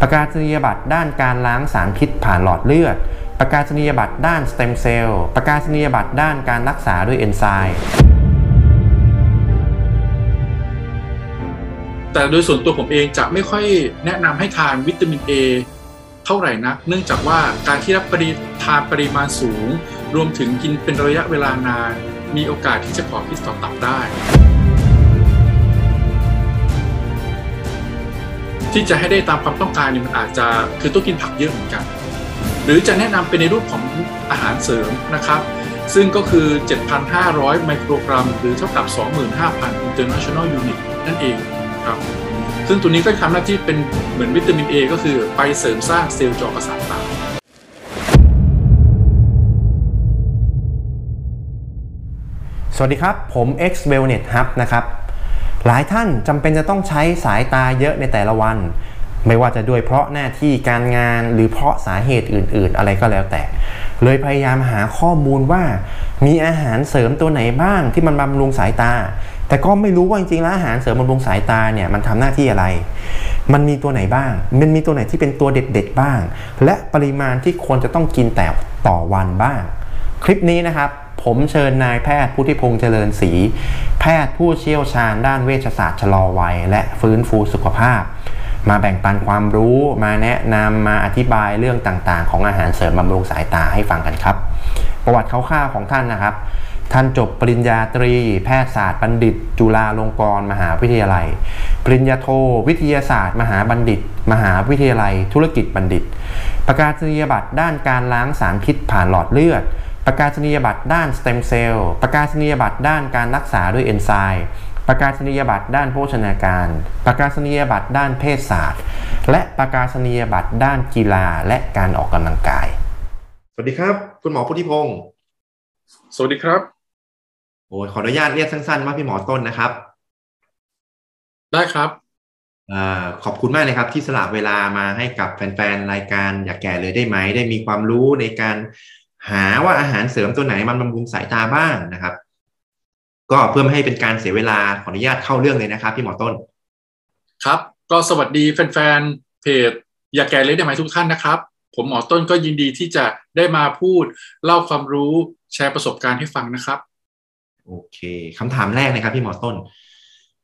ประกาศนียบัตรด้านการล้างสารพิษผ่านหลอดเลือด ประกาศนียบัตรด้านสเต็มเซลล์ ประกาศนียบัตรด้านการรักษาด้วยเอนไซม์แต่โดยส่วนตัวผมเองจะไม่ค่อยแนะนำให้ทานวิตามิน A เท่าไหร่นัก เนื่องจากว่าการที่รับปริทานปริมาณสูง รวมถึงกินเป็นระยะเวลานาน มีโอกาสที่จะก่อพิษต่อตับได้ ที่จะให้ได้ตามความต้องการเนี่ยมันอาจจะคือต้องกินผักเยอะเหมือนกัน หรือจะแนะนำเป็นในรูปของอาหารเสริมนะครับ ซึ่งก็คือ 7,500 ไมโครกรัม หรือเท่ากับ 25,000 international unit นั่นเองครับซึ่งตัวนี้ก็ทำหน้าที่เป็นเหมือนวิตามิน A ก็คือไปเสริมสร้างเซลล์จอประสาทตาสวัสดีครับ ผม X Wellness Hub นะครับ หลายท่านจำเป็นจะต้องใช้สายตาเยอะในแต่ละวัน ไม่ว่าจะด้วยเพราะหน้าที่การงานหรือเพราะสาเหตุอื่น ๆ อะไรก็แล้วแต่ เลยพยายามหาข้อมูลว่า มีอาหารเสริมตัวไหนบ้างที่มันบำรุงสายตา แต่ก็ไม่รู้ว่าจริงๆแล้วอาหารเสริมบำรุงสายตาเนี่ยมันทำหน้าที่อะไร มันมีตัวไหนบ้าง มันมีตัวไหนที่เป็นตัวเด็ด ๆ บ้าง และปริมาณที่ควรจะต้องกินแต่ต่อวันบ้าง คลิปนี้นะครับ ผมเชิญนายแพทย์พุทธิพงษ์เจริญศรีแพทย์ผู้เชี่ยวชาญด้านเวชศาสตร์ชะลอวัย และฟื้นฟูสุขภาพ มาแบ่งปันความรู้มาแนะนำมาอธิบายเรื่องต่างๆ ของอาหารเสริมบำรุงสายตาให้ฟังกันครับ ประวัติคร่าวๆของท่านนะครับ ท่านจบปริญญาตรี แพทยศาสตร์บัณฑิต จุฬาลงกรณ์มหาวิทยาลัย ปริญญาโท วิทยาศาสตร์ มหาบัณฑิต มหาวิทยาลัย ธุรกิจบัณฑิต ประกาศนียบัตรด้านการล้างสารพิษผ่านหลอดเลือด ประกาศนียบัตรด้านสเต็มเซลล์ประกาศนียบัตรด้านการรักษาด้วยเอนไซม์ประกาศนียบัตรด้านโภชนาการ ประกาศนียบัตรด้านเภสัชศาสตร์ และประกาศนียบัตรด้านกีฬาและการออกกำลังกาย สวัสดีครับ คุณหมอพุทธิพงศ์สวัสดีครับโอ้ยขออนุญาตเรียกสั้นๆว่าพี่หมอต้นนะครับ ได้ครับอาขอบคุณมากเลยครับ ที่สละเวลามาให้กับแฟนๆรายการอยากแก่เลยได้ไหม ได้มีความรู้ในการ หาว่าอาหารเสริมตัวไหนมันบำรุงสายตาบ้างนะครับ ก็เพื่อไม่ให้เป็นการเสียเวลาขออนุญาตเข้าเรื่องเลยนะครับ พี่หมอต้น ครับก็สวัสดีแฟนๆเพจอย่าแก่เลยได้ไหมทุกท่านนะครับ ผมหมอต้นก็ยินดีที่จะได้มาพูด เล่าความรู้แชร์ประสบการณ์ให้ฟังนะครับ โอเคคำถามแรกนะครับ พี่หมอต้น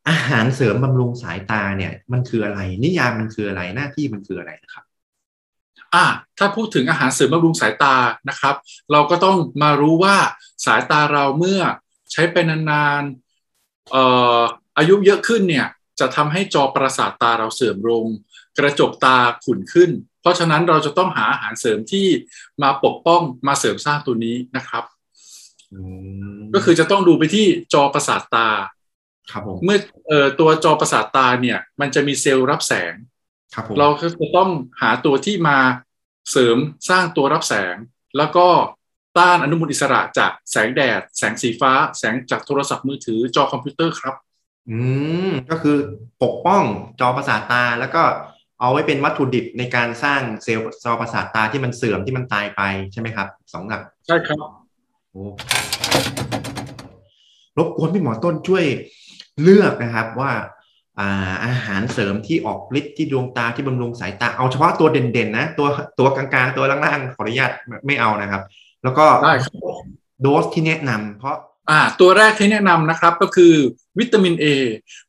อาหารเสริมบำรุงสายตาเนี่ย มันคืออะไร นิยามมันคืออะไรหน้าที่มันคืออะไรนะครับ อ่าถ้าพูดถึงอาหารเสริมบำรุงสายตานะครับ เราก็ต้องมารู้ว่าสายตาเราเมื่อใช้ไปนานๆเอ่ออายุเยอะขึ้นเนี่ยจะทำให้จอประสาทตาเราเสื่อมลง กระจกตาขุ่นขึ้น เพราะฉะนั้นเราจะต้องหาอาหารเสริมที่มาปกป้องมาเสริมสร้างตัวนี้นะครับก็คือจะต้องดูไปที่จอประสาทตาครับผมเมื่อเอ่อตัวจอประสาทตาเนี่ย มันจะมีเซลล์รับแสง ครับผมเราก็จะต้องหาตัวที่มาเสริมสร้างตัวรับแสง แล้วก็ต้านอนุมูลอิสระจากแสงแดด แสงสีฟ้า แสงจากโทรศัพท์มือถือจอคอมพิวเตอร์ครับ อืมก็คือปกป้องจอประสาทตาแล้วก็เอาไว้เป็นวัตถุดิบในการสร้างเซลล์จอประสาทตาที่มันเสื่อมที่มันตายไปใช่ไหมครับสองหลัก ใช่ครับโอ้รบกวนพี่หมอต้นช่วยเลือกนะครับว่า อ่าอาหารเสริมที่ออกฤทธิ์ที่ดวงตาที่บำรุงสายตา เอาเฉพาะตัวเด่นๆนะ ตัวตัวกลางๆ ตัวล่างๆขออนุญาตไม่เอานะครับ แล้วก็ได้ครับโดสที่แนะนำเพราะอ่าตัวแรกที่แนะนำนะครับก็คือวิตามิน A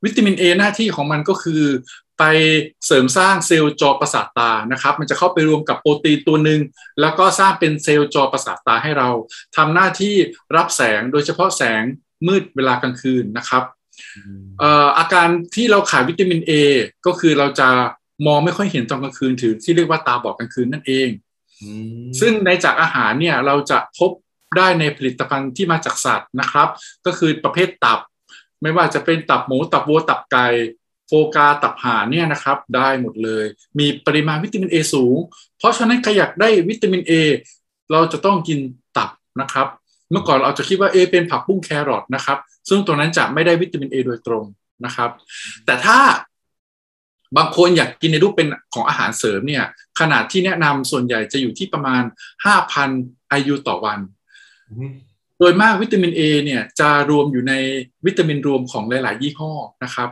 วิตามิน A หน้าที่ของมันก็คือ ไปเสริมสร้างเซลล์จอประสาทตานะครับ มันจะเข้าไปรวมกับโปรตีนตัวหนึ่งแล้วก็สร้างเป็นเซลล์จอประสาทตาให้เราทำหน้าที่รับแสงโดยเฉพาะแสงมืดเวลากลางคืนนะครับเอ่ออาการที่เราขาดวิตามิน A ก็คือเราจะมองไม่ค่อยเห็นตอนกลางคืนถือที่เรียกว่าตาบอดกลางคืนนั่นเองอืมซึ่งในจากอาหารเนี่ยเราจะพบได้ในผลิตภัณฑ์ที่มาจากสัตว์นะครับ ก็คือประเภทตับ ไม่ว่าจะเป็นตับหมูตับวัวตับไก่โฟกาตับห่านเนี่ยนะครับ ได้หมดเลย มีปริมาณวิตามิน A สูง เพราะฉะนั้นใครอยากได้วิตามิน A เราจะต้องกินตับนะครับ เมื่อก่อนเราจะคิดว่า A เป็นผักบุ้งแครอทนะครับ ซึ่งตรงนั้นจะไม่ได้วิตามิน A โดยตรงนะครับ แต่ถ้าบางคนอยากกินในรูปเป็นของอาหารเสริมเนี่ย ขนาดที่แนะนำส่วนใหญ่จะอยู่ที่ประมาณ 5,000 IU ต่อวัน โดยมากวิตามิน A เนี่ยจะรวมอยู่ในวิตามินรวมของหลาย ๆ ยี่ห้อนะครับ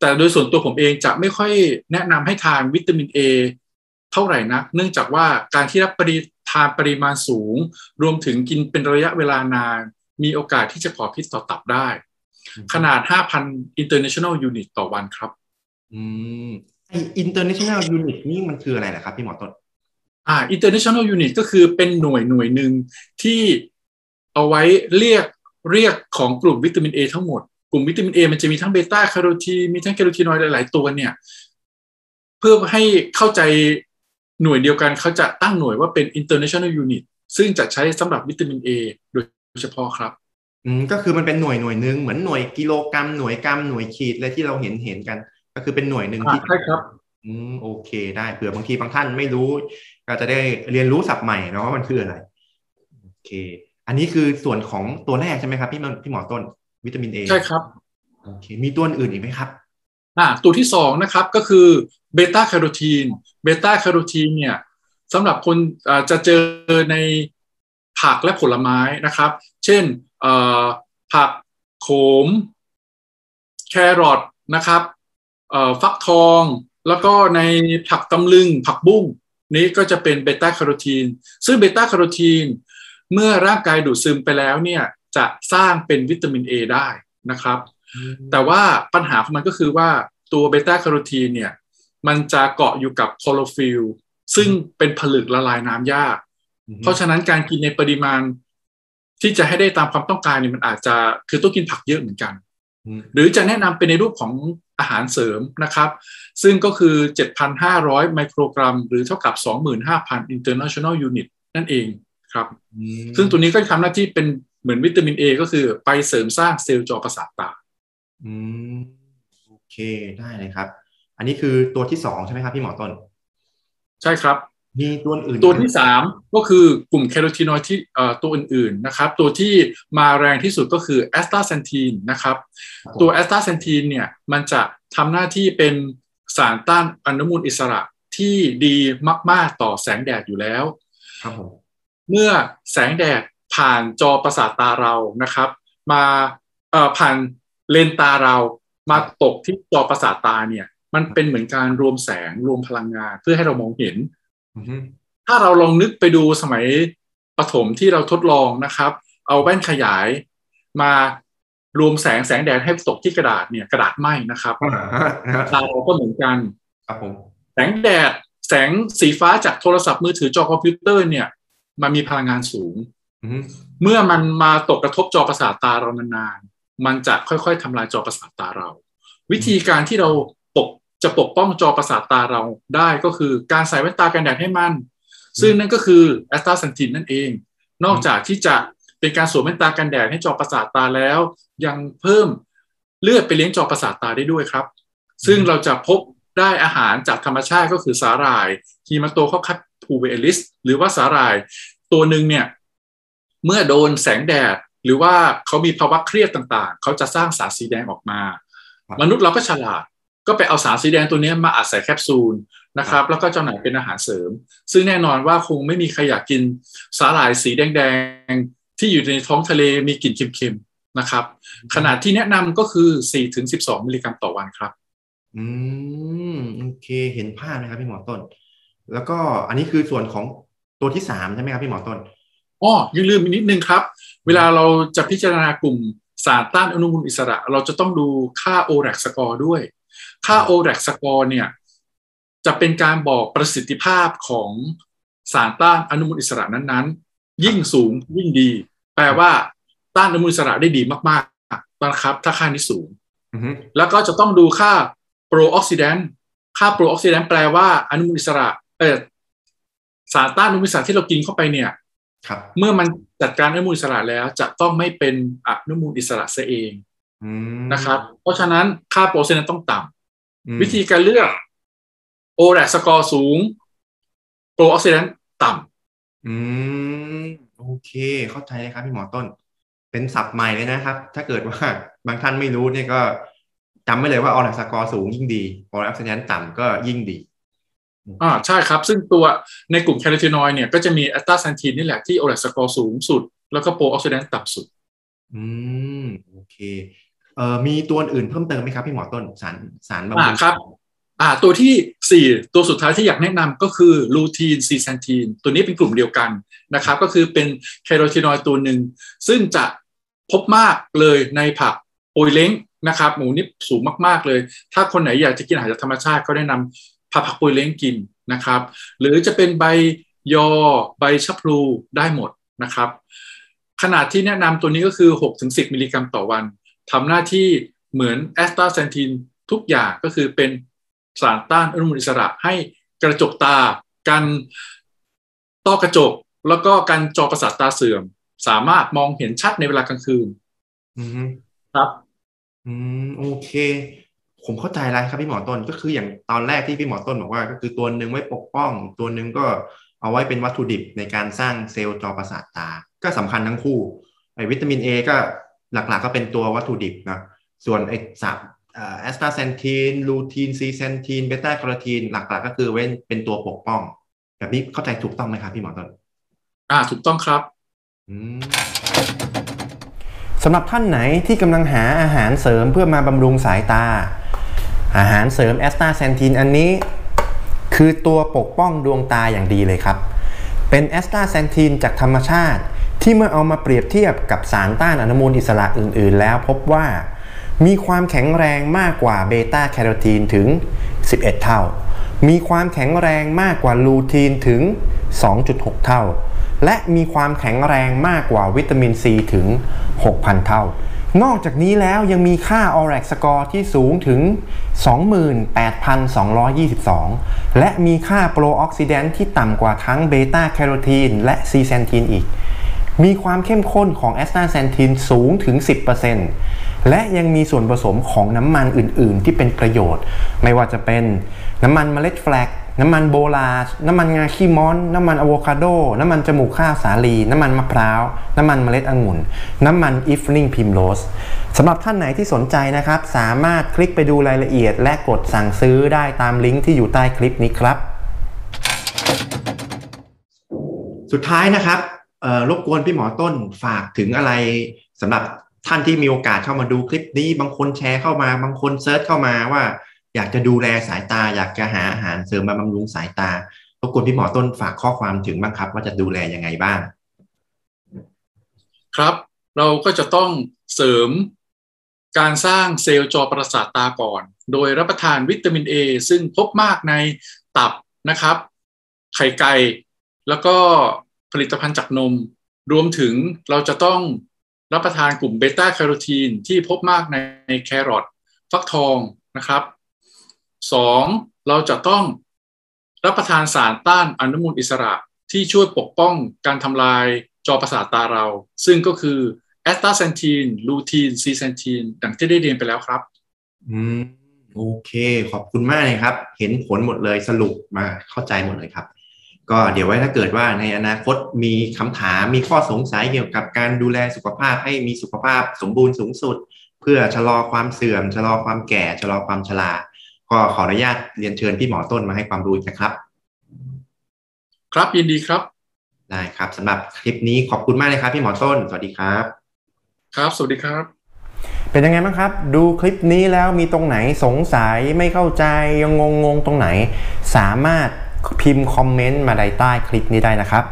แต่โดยส่วนตัวผมเองจะไม่ค่อยแนะนำให้ทานวิตามิน A เท่าไหร่นักเนื่องจากว่าการที่รับปริ ทานปริมาณสูง รวมถึงกินเป็นระยะเวลานาน มีโอกาสที่จะก่อพิษต่อตับได้ ขนาด 5,000 international unit ต่อวันครับอืมไอ international unit นี่มันคืออะไรนะครับพี่หมอต้นอ่า international unit ก็คือเป็นหน่วยหน่วยหนึ่งที่เอาไว้เรียกเรียกของกลุ่มวิตามิน A ทั้งหมด กลุ่มวิตามิน A มันจะมีทั้งเบต้าแคโรทีนมีทั้งแคโรทีนอยด์หลาย ๆ ตัวเนี่ย เพื่อให้เข้าใจ หน่วยเดียวกันเขาจะตั้งหน่วยว่าเป็น international unit ซึ่งจะใช้สำหรับวิตามิน A โดยเฉพาะครับอืมก็คือมันเป็นหน่วยหน่วยหนึ่งเหมือนหน่วยกิโลกรัมหน่วยกรัมหน่วยขีดเลยที่เราเห็นเห็นกัน ก็คือเป็นหน่วยหนึ่งที่ใช่ครับอืมโอเคได้เผื่อบางทีบางท่านไม่รู้ ก็จะได้เรียนรู้ศัพท์ใหม่เนาะว่ามันคืออะไรโอเค อันนี้คือส่วนของตัวแรกใช่ไหมครับพี่พี่หมอต้นวิตามินเอใช่ครับโอเคมีตัวอื่นอีกไหมครับ อ่าตัวที่สองนะครับก็คือเบต้าแคโรทีนเบต้าแคโรทีนเนี่ยสำหรับคนจะเจอในผักและผลไม้นะครับ เช่นผักโขม แครอทนะครับฟักทอง แล้วก็ในผักตำลึง ผักบุ้งนี้ก็จะเป็นเบต้าแคโรทีน ซึ่งเบต้าแคโรทีนเมื่อร่างกายดูดซึมไปแล้วเนี่ยจะสร้างเป็นวิตามิน A ได้นะครับ แต่ว่าปัญหาของมันก็คือว่าตัวเบต้าแคโรทีนเนี่ยมันจะเกาะอยู่กับคลอโรฟิลซึ่งเป็นผลึกละลายน้ำยาก เพราะฉะนั้นการกินในปริมาณที่จะให้ได้ตามความต้องการเนี่ยมันอาจจะคือต้องกินผักเยอะเหมือนกัน หรือจะแนะนำเป็นในรูปของอาหารเสริมนะครับ ซึ่งก็คือ 7,500 ไมโครกรัม หรือเท่ากับ 25,000 international unit นั่นเองครับ ซึ่งตัวนี้ก็ทำหน้าที่เป็นเหมือนวิตามิน A ก็คือไปเสริมสร้างเซลล์จอประสาทตา อืมโอเคได้เลยครับ อันนี้คือตัวที่สองใช่ไหมครับพี่หมอต้น ใช่ครับ มีตัวอื่นตัวที่สามก็คือกลุ่มแคโรทีนอยด์ที่ตัวอื่นๆนะครับ ตัวที่มาแรงที่สุดก็คือแอสตาเซนทีนนะครับ ตัวแอสตาเซนทีนเนี่ยมันจะทำหน้าที่เป็นสารต้านอนุมูลอิสระที่ดีมาก ๆ ต่อแสงแดดอยู่แล้วครับผมเมื่อแสงแดดผ่านจอประสาทตาเรานะครับ มาเอ่อผ่าน เลนตาเรามาตกที่จอประสาทตาเนี่ย มันเป็นเหมือนการรวมแสงรวมพลังงานเพื่อให้เรามองเห็นถ้าเราลองนึกไปดูสมัยปฐมที่เราทดลองนะครับ เอาแว่นขยายมารวมแสงแสงแดดให้ตกที่กระดาษเนี่ยกระดาษไหม้นะครับตาเราก็เหมือนกันครับผมแสงแดดแสงสีฟ้าจากโทรศัพท์มือถือจอคอมพิวเตอร์เนี่ย มันมีพลังงานสูงเมื่อมันมาตกกระทบจอประสาทตาเรานานๆ มันจะค่อยๆทำลายจอประสาทตาเรา วิธีการที่เราปกจะปกป้องจอประสาทตาเราได้ก็คือการใส่แว่นตากันแดดให้มัน ซึ่งนั่นก็คือแอสตาเซนตินนั่นเอง นอกจากที่จะเป็นการสวมแว่นตากันแดดให้จอประสาทตาแล้ว ยังเพิ่มเลือดไปเลี้ยงจอประสาทตาได้ด้วยครับ ซึ่งเราจะพบได้อาหารจากธรรมชาติก็คือสาหร่าย Haematococcus pluvialis หรือว่าสาหร่าย ตัวหนึ่งเนี่ย เมื่อโดนแสงแดด หรือว่าเขามีภาวะเครียดต่างๆ เขาจะสร้างสารสีแดงออกมา มนุษย์เราก็ฉลาด ก็ไปเอาสารสีแดงตัวนี้มาอัดใส่แคปซูลนะครับ แล้วก็จำหน่ายเป็นอาหารเสริม ซึ่งแน่นอนว่าคงไม่มีใครอยากกินสาหร่ายสีแดงๆ ที่อยู่ในท้องทะเลมีกลิ่นเค็มๆนะครับ ขนาดที่แนะนำก็คือ4-12 มิลลิกรัมต่อวันครับ อืมโอเค เห็นภาพนะครับพี่หมอต้น แล้วก็อันนี้คือส่วนของตัวที่สามใช่ไหมครับพี่หมอต้น อ๋อยังลืมอีกนิดนึงครับ เวลาเราจะพิจารณากลุ่มสารต้านอนุมูลอิสระ เราจะต้องดูค่า ORAC score ด้วย ค่า ORAC score เนี่ยจะเป็นการบอกประสิทธิภาพของสารต้านอนุมูลอิสระนั้นๆ ยิ่งสูงยิ่งดี แปลว่าต้านอนุมูลอิสระได้ดีมากๆนะครับ ถ้าค่านี้สูง แล้วก็จะต้องดูค่า pro-oxidant ค่า pro-oxidant แปลว่าอนุมูลอิสระเออสารต้านอนุมูลอิสระที่เรากินเข้าไปเนี่ย ครับเมื่อมันจัดการอนุมูลอิสระแล้วจะต้องไม่เป็นอนุมูลอิสระเสียเองอืมนะครับ เพราะฉะนั้นค่า pro-oxidant ต้องต่ำอืมวิธีการเลือก ORAC score สูง pro-oxidant ต่ำอืมโอเค เข้าใจเลยครับพี่หมอต้น เป็นศัพท์ใหม่เลยนะครับ ถ้าเกิดว่าบางท่านไม่รู้เนี่ยก็จำไว้เลยว่า ORAC score สูงยิ่งดี oxidant ต่ำก็ยิ่งดี อ่าใช่ครับ ซึ่งตัวในกลุ่มแคโรทีนอยด์เนี่ยก็จะมีแอสตาแซนทีนนี่แหละที่ ORAC score สูงสุด แล้วก็ pro-oxidant ต่ำสุด อืม โอเคเอ่อมีตัวอื่นเพิ่มเติมไหมครับพี่หมอต้นสารสารบำรุงอ่าครับอ่าตัวที่สี่ตัวสุดท้ายที่อยากแนะนำก็คือลูทีนซีแซนทีนตัวนี้เป็นกลุ่มเดียวกันนะครับ ก็คือเป็นแคโรทีนอยด์ตัวหนึ่ง ซึ่งจะพบมากเลยในผักโปยเล้งนะครับ หมูนี่สูงมาก ๆ เลย ถ้าคนไหนอยากจะกินอาหารจากธรรมชาติก็แนะนำ ผักผักโปยเล้งกินนะครับ หรือจะเป็นใบยอใบชะพลูได้หมดนะครับ ขนาดที่แนะนำตัวนี้ก็คือ 6-10 มิลลิกรัมต่อวันทำหน้าที่เหมือนแอสตาเซนทินทุกอย่างก็คือเป็นสารต้านอนุมูลอิสระให้กระจกตา กันต้อกระจก แล้วก็การจอประสาทตาเสื่อม สามารถมองเห็นชัดในเวลากลางคืนอืมครับ อืม โอเค ผมเข้าใจแล้วครับพี่หมอต้นก็คืออย่างตอนแรกที่พี่หมอต้นบอกว่า ก็คือตัวหนึ่งไว้ปกป้อง ตัวหนึ่งก็เอาไว้เป็นวัตถุดิบในการสร้างเซลล์จอประสาทตา ก็สำคัญทั้งคู่ไอ้วิตามินเอก็หลักๆ ก็เป็นตัววัตถุดิบนะส่วนไอ้สารแอสตาเซนทีนลูทีนซีเซนทีนเบต้าแคโรทีนหลักๆ ก็คือเว้นเป็นตัวปกป้อง แบบนี้เข้าใจถูกต้องไหมครับพี่หมอต้นอ่าถูกต้องครับอืมสำหรับท่านไหนที่กำลังหาอาหารเสริมเพื่อมาบำรุงสายตา อาหารเสริมแอสตาเซนทีนอันนี้คือตัวปกป้องดวงตาอย่างดีเลยครับ เป็นแอสตาเซนทีนจากธรรมชาติ ที่เมื่อเอามาเปรียบเทียบกับสารต้านอนุมูลอิสระอื่น ๆ แล้วพบว่ามีความแข็งแรงมากกว่าเบต้าแคโรทีนถึง 11 เท่า มีความแข็งแรงมากกว่าลูทีนถึง 2.6 เท่า และมีความแข็งแรงมากกว่าวิตามินซีถึง 6,000 เท่า นอกจากนี้แล้วยังมีค่า ORAC score ที่สูงถึง 28,222 และมีค่า pro-oxidant ที่ต่ำกว่าทั้งเบต้าแคโรทีนและซีแซนทีนอีก มีความเข้มข้นของแอสตาเซนทินสูงถึง 10%และยังมีส่วนผสมของน้ำมันอื่น ๆ ที่เป็นประโยชน์ ไม่ว่าจะเป็นน้ำมันเมล็ด flax น้ำมัน borage น้ำมันงาขี้ม้อน น้ำมันอะโวคาโด น้ำมันจมูกข้าวสาลี น้ำมันมะพร้าว น้ำมันเมล็ดองุ่น น้ำมัน evening primrose สำหรับท่านไหนที่สนใจนะครับ สามารถคลิกไปดูรายละเอียด และกดสั่งซื้อได้ตามลิงก์ที่อยู่ใต้คลิปนี้ครับ สุดท้ายนะครับเอ่อรบกวนพี่หมอต้นฝากถึงอะไรสำหรับท่านที่มีโอกาสเข้ามาดูคลิปนี้ บางคนแชร์เข้ามา บางคนเซิร์ชเข้ามาว่า อยากจะดูแลสายตา อยากจะหาอาหารเสริมมาบำรุงสายตารบกวนพี่หมอต้นฝากข้อความถึงบ้างครับ ว่าจะดูแลยังไงบ้าง ครับ เราก็จะต้องเสริมการสร้างเซลล์จอประสาทตาก่อน โดยรับประทานวิตามิน A ซึ่งพบมากในตับนะครับ ไข่ไก่แล้วก็ผลิตภัณฑ์จากนม รวมถึงเราจะต้องรับประทานกลุ่มเบต้าแคโรทีนที่พบมากในในแครอทฟักทองนะครับ สองเราจะต้องรับประทานสารต้านอนุมูลอิสระที่ช่วยปกป้องการทำลายจอประสาทตาเรา ซึ่งก็คือแอสตาเซนทีนลูทีนซีเซนทีนดังที่ได้เรียนไปแล้วครับ อืม โอเค ขอบคุณมากเลยครับ เห็นผลหมดเลยสรุปมาเข้าใจหมดเลยครับ ก็เดี๋ยวไว้ถ้าเกิดว่าในอนาคตมีคำถามมีข้อสงสัยเกี่ยวกับการดูแลสุขภาพให้มีสุขภาพสมบูรณ์สูงสุด เพื่อชะลอความเสื่อม ชะลอความแก่ ชะลอความชรา ก็ขออนุญาตเรียนเชิญพี่หมอต้นมาให้ความรู้อีกนะครับ ครับยินดีครับได้ครับสำหรับคลิปนี้ขอบคุณมากเลยครับ พี่หมอต้น สวัสดีครับ ครับสวัสดีครับ เป็นยังไงบ้างครับ ดูคลิปนี้แล้วมีตรงไหนสงสัยไม่เข้าใจยังงงงๆตรงไหน สามารถพิมพ์คอมเมนต์มาใดใต้คลิปนี้ได้นะครับ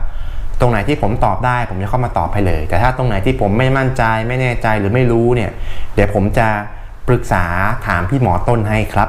ตรงไหนที่ผมตอบได้ ผมจะเข้ามาตอบให้เลย แต่ถ้าตรงไหนที่ผมไม่มั่นใจไม่แน่ใจหรือไม่รู้เนี่ย เดี๋ยวผมจะปรึกษาถามพี่หมอต้นให้ครับ